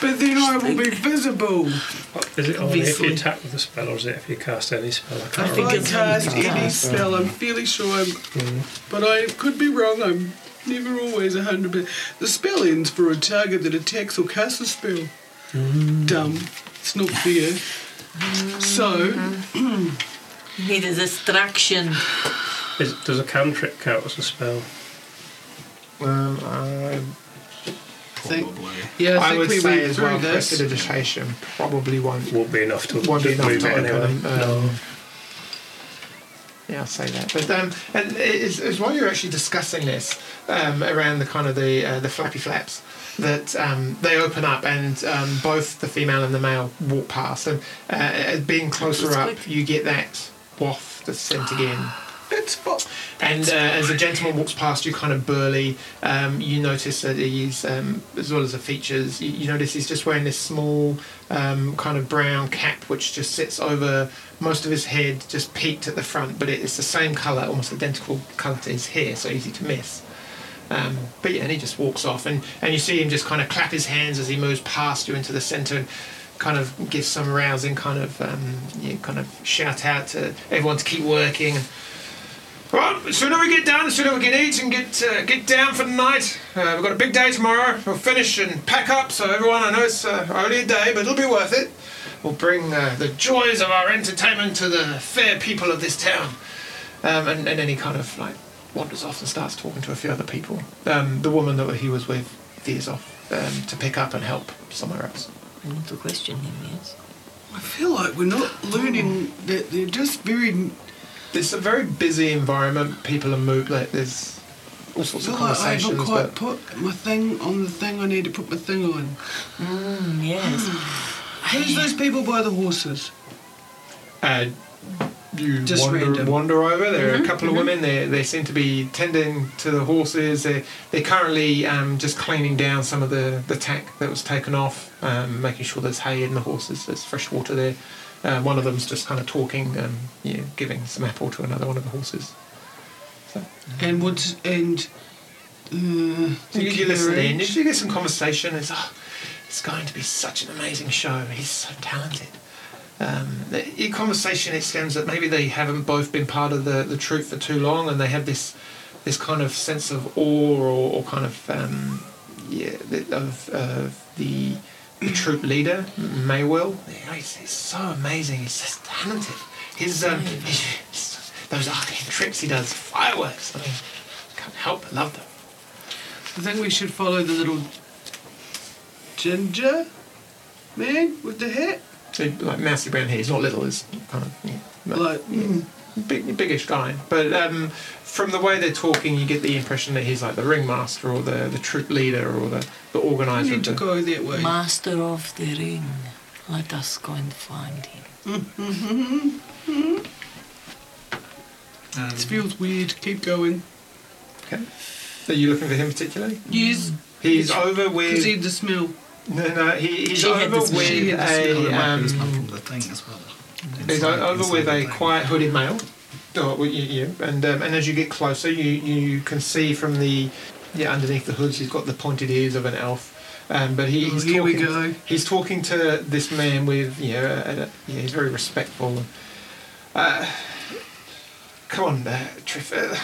But then I will be visible. Is it only if Obviously. you attack with a spell, or is it if you cast any spell? I I can't If think I remember. it's cast any spell, I'm fairly sure I'm. Mm. But I could be wrong. I'm never always a hundred percent. The spell ends for a target that attacks or casts a spell. Dumb. It's not fair. So Need a distraction. Is, does a cantrip count as a spell? Um, I, think, Probably. yeah, I, I think would we say went as well, this. prestidigitation probably won't Won't be enough to, won't be enough to it open anyway. them. no. Yeah, I'll say that. But um, and it's, it's while you're actually discussing this um, around the kind of the uh, the flappy flaps that um, they open up and um, both the female and the male walk past and uh, being closer up you get that waft of scent again Good spot. And uh, as the gentleman walks past you, kind of burly, um, you notice that he's, um, as well as the features, you, you notice he's just wearing this small, um, kind of brown cap, which just sits over most of his head, just peaked at the front, but it, it's the same colour, almost identical colour to his hair, so easy to miss. Um, but yeah, and he just walks off, and, and you see him just kind of clap his hands as he moves past you into the centre, and kind of gives some rousing kind of, um, yeah, kind of shout out to everyone to keep working. And, well, the sooner we get done, the sooner we can eat and get uh, get down for the night. Uh, we've got a big day tomorrow. We'll finish and pack up. So everyone, I know it's uh, only a day, but it'll be worth it. We'll bring uh, the joys of our entertainment to the fair people of this town. Um, and, and then he kind of like wanders off and starts talking to a few other people. Um, the woman that he was with veers off um, to pick up and help somewhere else. I need to question him, yes. I feel like we're not learning that they're just very. It's a very busy environment. People are moved. Like there's all I sorts feel of like I haven't quite put my thing on the thing I need to put my thing on. Mm, yes. Who's those people by the horses? uh, you Just wander, random. wander over. There are a couple of women. They they seem to be tending to the horses. They they're currently um, just cleaning down some of the the tack that was taken off, um, making sure there's hay in the horses. There's fresh water there. Uh, one of them's just kind of talking, um, yeah, giving some apple to another one of the horses. And what's and. Uh, So you, you listen in, If you get some conversation. It's, oh, it's going to be such an amazing show. He's so talented. Um, the, in conversation, extends that maybe they haven't both been part of the, the troupe for too long, and they have this this kind of sense of awe or, or kind of um, yeah of uh, the the troupe leader Maywell. He's so amazing. He's just talented. His um, his- those arcane tricks he does, fireworks. I mean, can't help but love them. I think we should follow the little ginger man with the hat. So, like mousy brown hair. He's not little. He's kind of yeah, Like, mm, big, biggish guy. But um, from the way they're talking, you get the impression that he's like the ringmaster or the, the troupe leader or the, the we organizer. need Of to the, go that way. Master of the ring. Let us go and find him. It feels weird. Keep going. okay. Are you looking for him particularly? Yes, He's over because with. he had the smell. no, no. He, he's She over with she had this- there a. might be smell Um, from the thing as well. He's over with a quiet hooded male. Oh, you, and um, and as you get closer, you you can see from the yeah underneath the hoods, he's got the pointed ears of an elf. Um, but he, Oh, he's here we talking. go. He's talking to this man with you know, a, a, yeah, he's very respectful. Uh, come on, uh, Triff. Uh,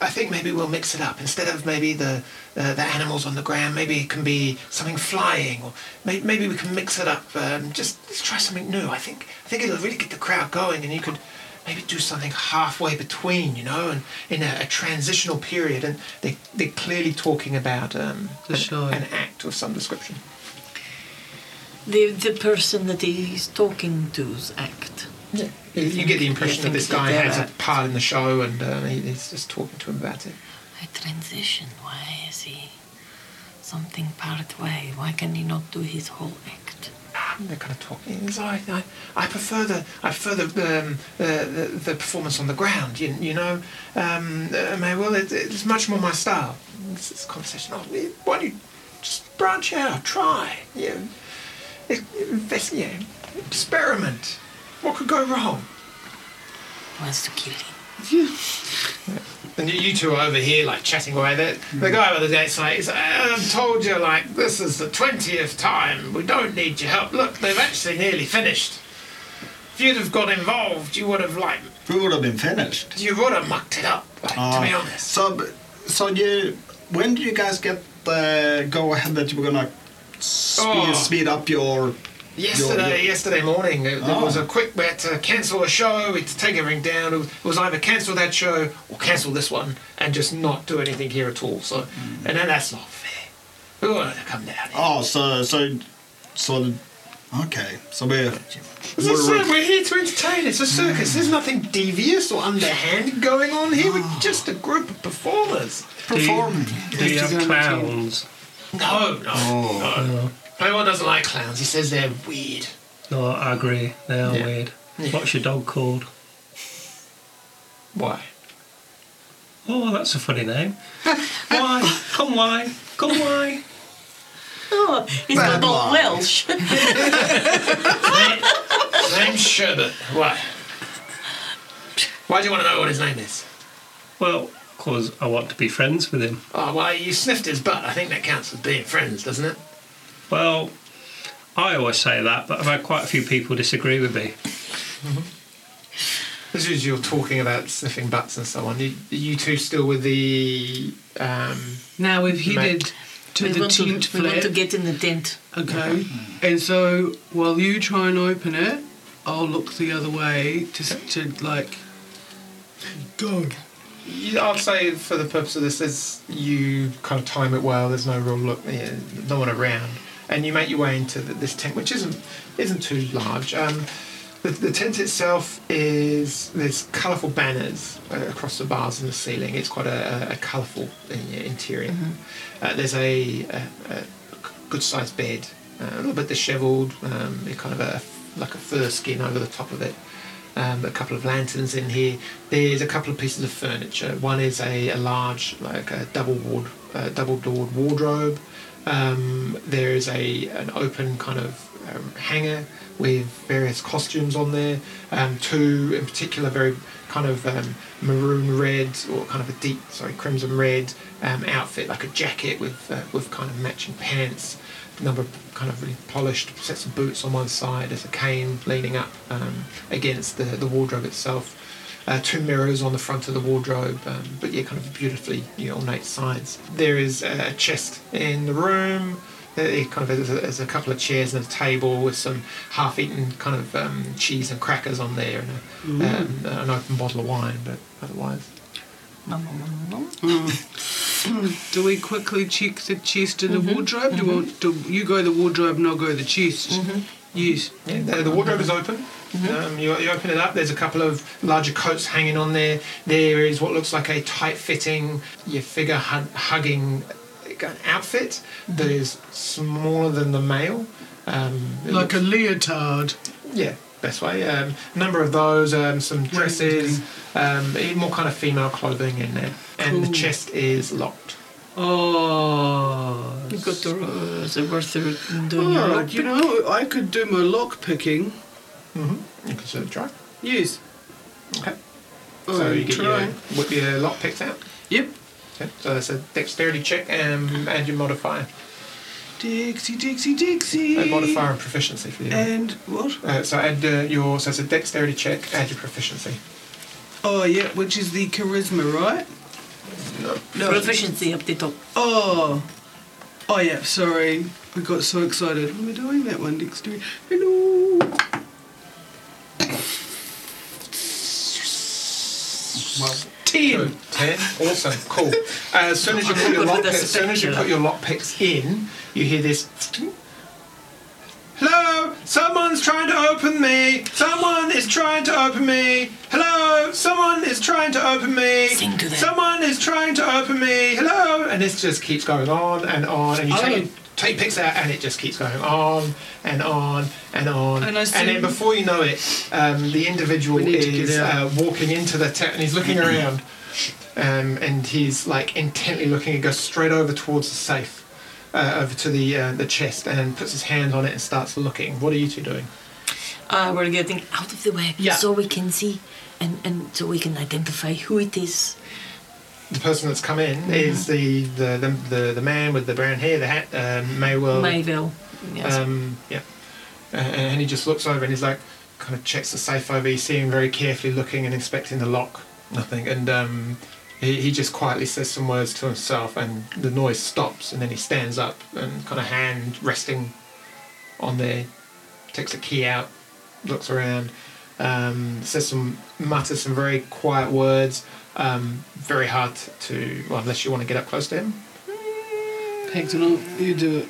I think maybe we'll mix it up. Instead of maybe the uh, the animals on the ground, maybe it can be something flying, or maybe, maybe we can mix it up. Um, just let's try something new. I think I think it'll really get the crowd going, and you could maybe do something halfway between, you know, and in a, a transitional period. And they they're clearly talking about um, an, show. an act of some description. The, the person that he's talking to's act. Yeah. You, you get the impression that this guy has a part in the show, and uh, he, he's just talking to him about it. A transition. Why is he something part way? Why can he not do his whole act? They're kind of talking. Like, I, I prefer the I prefer the, um, uh, the the performance on the ground. You, you know, um, uh, Maywell, it, it's much more my style. It's this conversation. Oh, why don't you just branch out, try, you know, invest, yeah, experiment. What could go wrong? Wants to kill him. And you, you two are over here, like chatting away. The, the guy over the gate's like, he's like, I've told you, like, this is the twentieth time. We don't need your help. Look, they've actually nearly finished. If you'd have got involved, you would have like, We would have been finished. you would have mucked it up. Like, to be Uh, honest. So, so you, when did you guys get the go ahead that you were gonna speed, Oh. speed up your? Yesterday, your- yesterday morning, it, it Oh. was a quick. We had to cancel a show. We had to take everything down. It was, it was either cancel that show or cancel this one and just not do anything here at all. So, and then that's not fair. We wanted to come down here. Oh, so so so. Okay, so we're. As I said, we're here to entertain. It's a circus. There's nothing devious or underhand going on here. We're just a group of performers. performing. Do you have clowns? No, no, Oh. no. No. No one doesn't like clowns. He says they're weird. No, I agree. They are Yeah. weird. Yeah. What's your dog called? Why? Oh, that's a funny name. why? Come why? Come why? Oh, he's got all Welsh. Name's Sherbet. Why? Why do you want to know what his name is? Well, because I want to be friends with him. Oh, well, you sniffed his butt. I think that counts as being friends, doesn't it? Well, I always say that, but I've had quite a few people disagree with me. As is you're talking about sniffing butts and so on, you, you two still with the um, Now we've headed to we, the want to, tent we want to get in the tent. Okay. And so while you try and open it, I'll look the other way to, to like go. I'd say for the purpose of this, is you kind of time it well. There's no real look, no one around, and you make your way into the, this tent, which isn't isn't too large. Um, the, the tent itself is there's colourful banners uh, across the bars and the ceiling. It's quite a, a, a colourful uh, interior. Uh, there's a, a, a good sized bed, uh, a little bit dishevelled, um, kind of a like a fur skin over the top of it um, a couple of lanterns in here. There's a couple of pieces of furniture. One is a, a large, like a double ward, uh, double doored wardrobe. Um, there is a an open kind of um, hanger with various costumes on there. Um, two in particular, very kind of um, maroon red or kind of a deep, sorry, crimson red um, outfit, like a jacket with uh, with kind of matching pants a number of kind of really polished sets of boots on one side. There's a cane leaning up um, against the, the wardrobe itself. Uh, two mirrors on the front of the wardrobe, um, but yeah, kind of beautifully you know, ornate sides. There is a chest in the room. There it kind of there's a, there's a couple of chairs and a table with some half-eaten kind of um, cheese and crackers on there, and a, um, an open bottle of wine. But otherwise, Nom, nom, nom, nom. Do we quickly check the chest and the wardrobe? Do, we, do you go the wardrobe and I'll go the chest? Yes. Yeah, the, the wardrobe is open. Um, you, you open it up. There's a couple of larger coats hanging on there. There is what looks like a tight-fitting, your figure hug, hugging uh, outfit that is smaller than the male. Um, it Like a leotard. yeah, best way. Um, a number of those, um, some dresses, um, even more kind of female clothing in there, and the chest is locked. Oh. You got the uh, is it worth it doing your Oh, lock you know, I could do my lock picking. Mm-hmm. You can sort of try. Use. Okay. Oh, so you get your, whip your lock picked out. Yep. Okay, so that's a dexterity check and add your modifier. Dixie, Dixie, Dixie. Add modifier and proficiency for you. And what? Uh, so add uh, your so it's a dexterity check. Add your proficiency. Oh, yeah, which is the charisma, right? No. No. proficiency up the top. Oh. Oh, yeah, sorry. We got so excited. What am I doing? That one, dexterity. Hello. Well, Ten. Ten. Awesome. Cool. Uh, as soon as you put your Good lock, with as soon as you put your lock picks in, you hear this. Hello, someone's trying to open me. Someone is trying to open me. Hello, someone is trying to open me. Sing to them. Someone is trying to open me. Hello, and this just keeps going on and on, and you Oh. take take picks out, and it just keeps going on and on and on. And I then before you know it, um, the individual We need to is uh, walking into the tent, and he's looking around, um, and he's like intently looking and goes straight over towards the safe. Uh, over to the uh, the chest and puts his hand on it and starts looking. What are you two doing? Uh, we're getting out of the way Yeah. so we can see and, and so we can identify who it is. The person that's come in is the, the, the, the, the man with the brown hair, the hat, um, Maywell. Mayville. Yes. Um, yeah. Uh, and he just looks over and he's like, kind of checks the safe over. You see him very carefully looking and inspecting the lock. Nothing. And um, he, he just quietly says some words to himself and the noise stops. And then he stands up and kind of hand resting on there, takes a key out, looks around, um, says some, mutters some very quiet words. Um, very hard to, well, unless you want to get up close to him. Hector, no, you do it.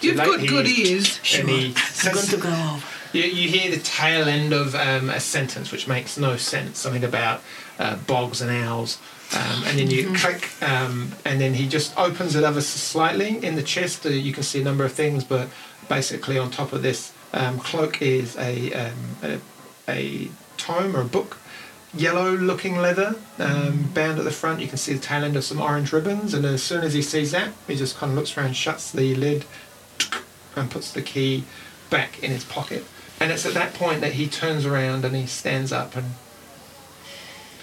You've got he- good ears. And he I'm says, going to go over. You, you hear the tail end of um, a sentence which makes no sense. Something about uh, bogs and owls. Um, and then you click, um, and then he just opens it ever slightly in the chest. Uh, you can see a number of things, but basically on top of this um, cloak is a, um, a a tome or a book yellow-looking leather um, band at the front. You can see the tail end of some orange ribbons, and as soon as he sees that, he just kind of looks around, shuts the lid, and puts the key back in his pocket. And it's at that point that he turns around and he stands up and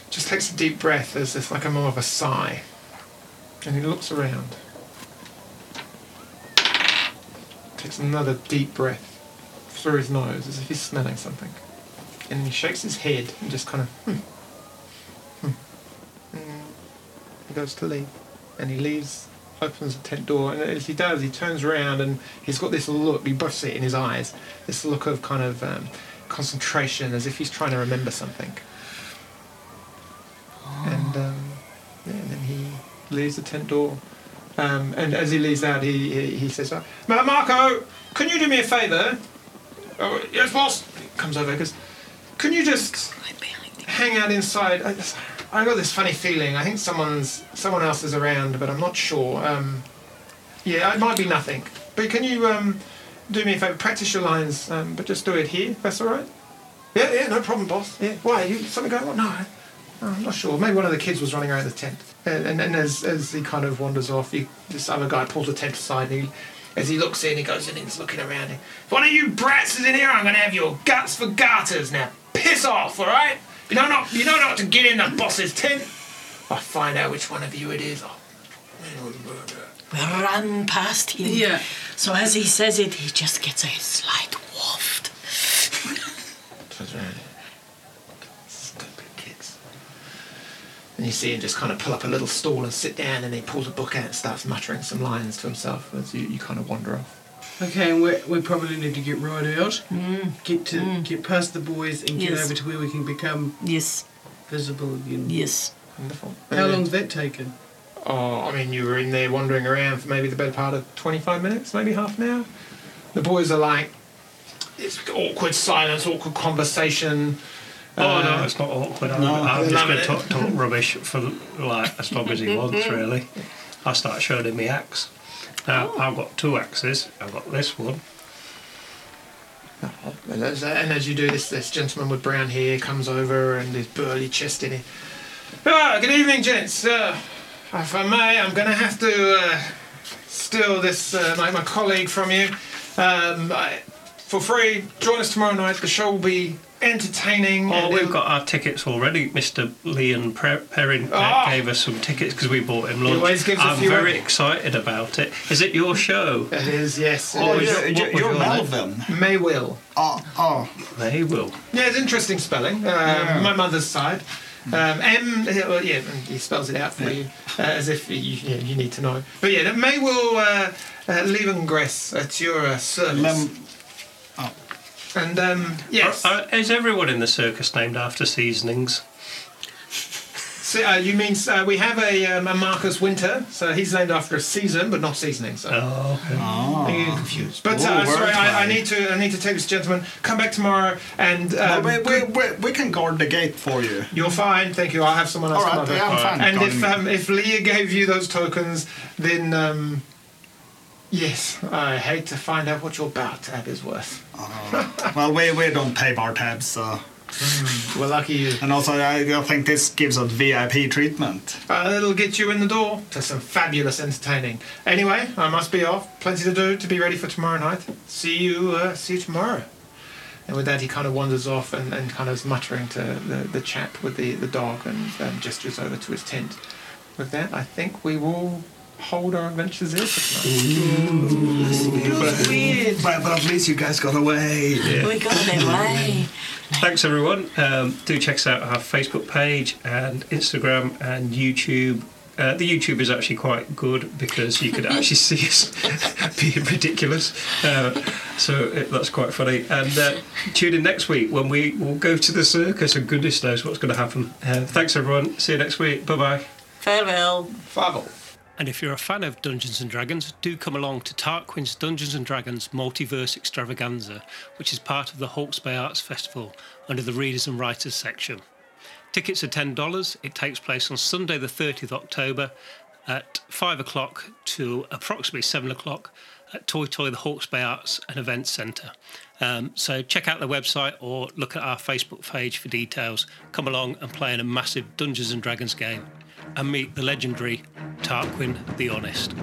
just takes a deep breath as if like a more of a sigh. And he looks around. Takes another deep breath through his nose as if he's smelling something. And he shakes his head and just kind of, hmm, hmm. And he goes to leave. And he leaves, opens the tent door, and as he does, he turns around and he's got this look, you both see it in his eyes, this look of kind of um, concentration as if he's trying to remember something. And, um, yeah, and then he leaves the tent door. Um, and as he leaves out, he, he, he says, uh, Marco, can you do me a favour? Oh, yes, boss. Comes over because, can you just Right behind you. hang out inside? I, I got this funny feeling. I think someone's someone else is around, but I'm not sure. Um, yeah, it might be nothing. But can you um, do me a favour? Practice your lines, um, but just do it here. That's all right. Yeah, yeah, no problem, boss. Yeah, why? You something going on? No, oh, I'm not sure. Maybe one of the kids was running around the tent. And, and, and as, as he kind of wanders off, he, this other guy pulls the tent aside and he, as he looks in, he goes in and he's looking around. If one of you brats is in here, I'm going to have your guts for garters. Now, piss off, all right? You know not, you know not to get in the boss's tent. I'll find out which one of you it is. I'll murder. We run past him. Yeah. So as he says it, he just gets a slight waft. Stupid kids. And you see him just kind of pull up a little stool and sit down, and he pulls a book out and starts muttering some lines to himself as you, you kind of wander off. Okay, and we we probably need to get right out, get to get past the boys, and get Yes. over to where we can become Yes, visible again. yes. Wonderful. How And long's that taken? Oh, I mean, you were in there wandering around for maybe the better part of 25 minutes, maybe half an hour. The boys are like, it's awkward silence, awkward conversation. Oh Uh, no, it's not awkward. I'm, no, I'm just going loving to talk, talk rubbish for like as long as he wants. Really, I start showing him my axe. Now I've got two axes. I've got this one. And as, and as you do this, this gentleman with brown hair comes over and his burly chest in it. Ah, good evening, gents. Uh, if I may, I'm going to have to uh, steal this, uh, my, my colleague from you. Um, I, for free, join us tomorrow night. The show will be entertaining. Oh, we've got our tickets already. Mr. Leon Pre- Perrin Ah. gave us some tickets because we bought him lunch. always gives a I'm few very of- excited about it. Is it your show? It is, yes. Oh, It is. yeah. You're, what you're, your? Melvin. May will. Oh, oh. They will. Yeah, it's interesting spelling. Uh, My mother's side. Um, M, well, yeah, and he spells it out for you uh, as if you, yeah, you need to know. But yeah, May will uh, uh, Levengress at your uh, service. Lem- and um, yes, Are- are- is everyone in the circus named after seasonings? so, uh, you mean uh, we have a, um, a Marcus Winter, so he's named after a season, but not seasoning. So Oh, okay. I'm getting confused. But Ooh, uh, sorry, I, I need to I need to take this gentleman. Come back tomorrow, and um, we, we, we, we can guard the gate for you. You're fine, thank you. I'll have someone else All come right, yeah, I'm fine. And if um, if Leah gave you those tokens, then um, yes, I hate to find out what your bar tab is worth. well, we, we don't pay bar tabs, so. Well, lucky you. And also, I, I think this gives us VIP treatment. Uh, it'll get you in the door to some fabulous entertaining. Anyway, I must be off. Plenty to do to be ready for tomorrow night. See you. Uh, see you tomorrow. And with that, he kind of wanders off and, and kind of is muttering to the, the chap with the, the dog and um, gestures over to his tent. With that, I think we will hold our adventures there for tonight. Weird. But, but at least you guys got away. We got away. Thanks everyone. Um, do check us out our Facebook page and Instagram and YouTube. Uh, the YouTube is actually quite good because you could actually see us being ridiculous. Uh, so it, that's quite funny. And uh, tune in next week when we will go to the circus and goodness knows what's going to happen. Uh, thanks everyone. See you next week. Bye bye. Farewell. Fable. And if you're a fan of Dungeons and Dragons, do come along to Tarquin's Dungeons and Dragons Multiverse Extravaganza, which is part of the Hawke's Bay Arts Festival under the Readers and Writers section. Tickets are $10. It takes place on Sunday, the 30th October at 5 o'clock to approximately 7 o'clock. at Toitoi, the Hawke's Bay Arts and Events Centre. Um, so check out the website or look at our Facebook page for details. Come along and play in a massive Dungeons and Dragons game and meet the legendary Tarquin the Honest.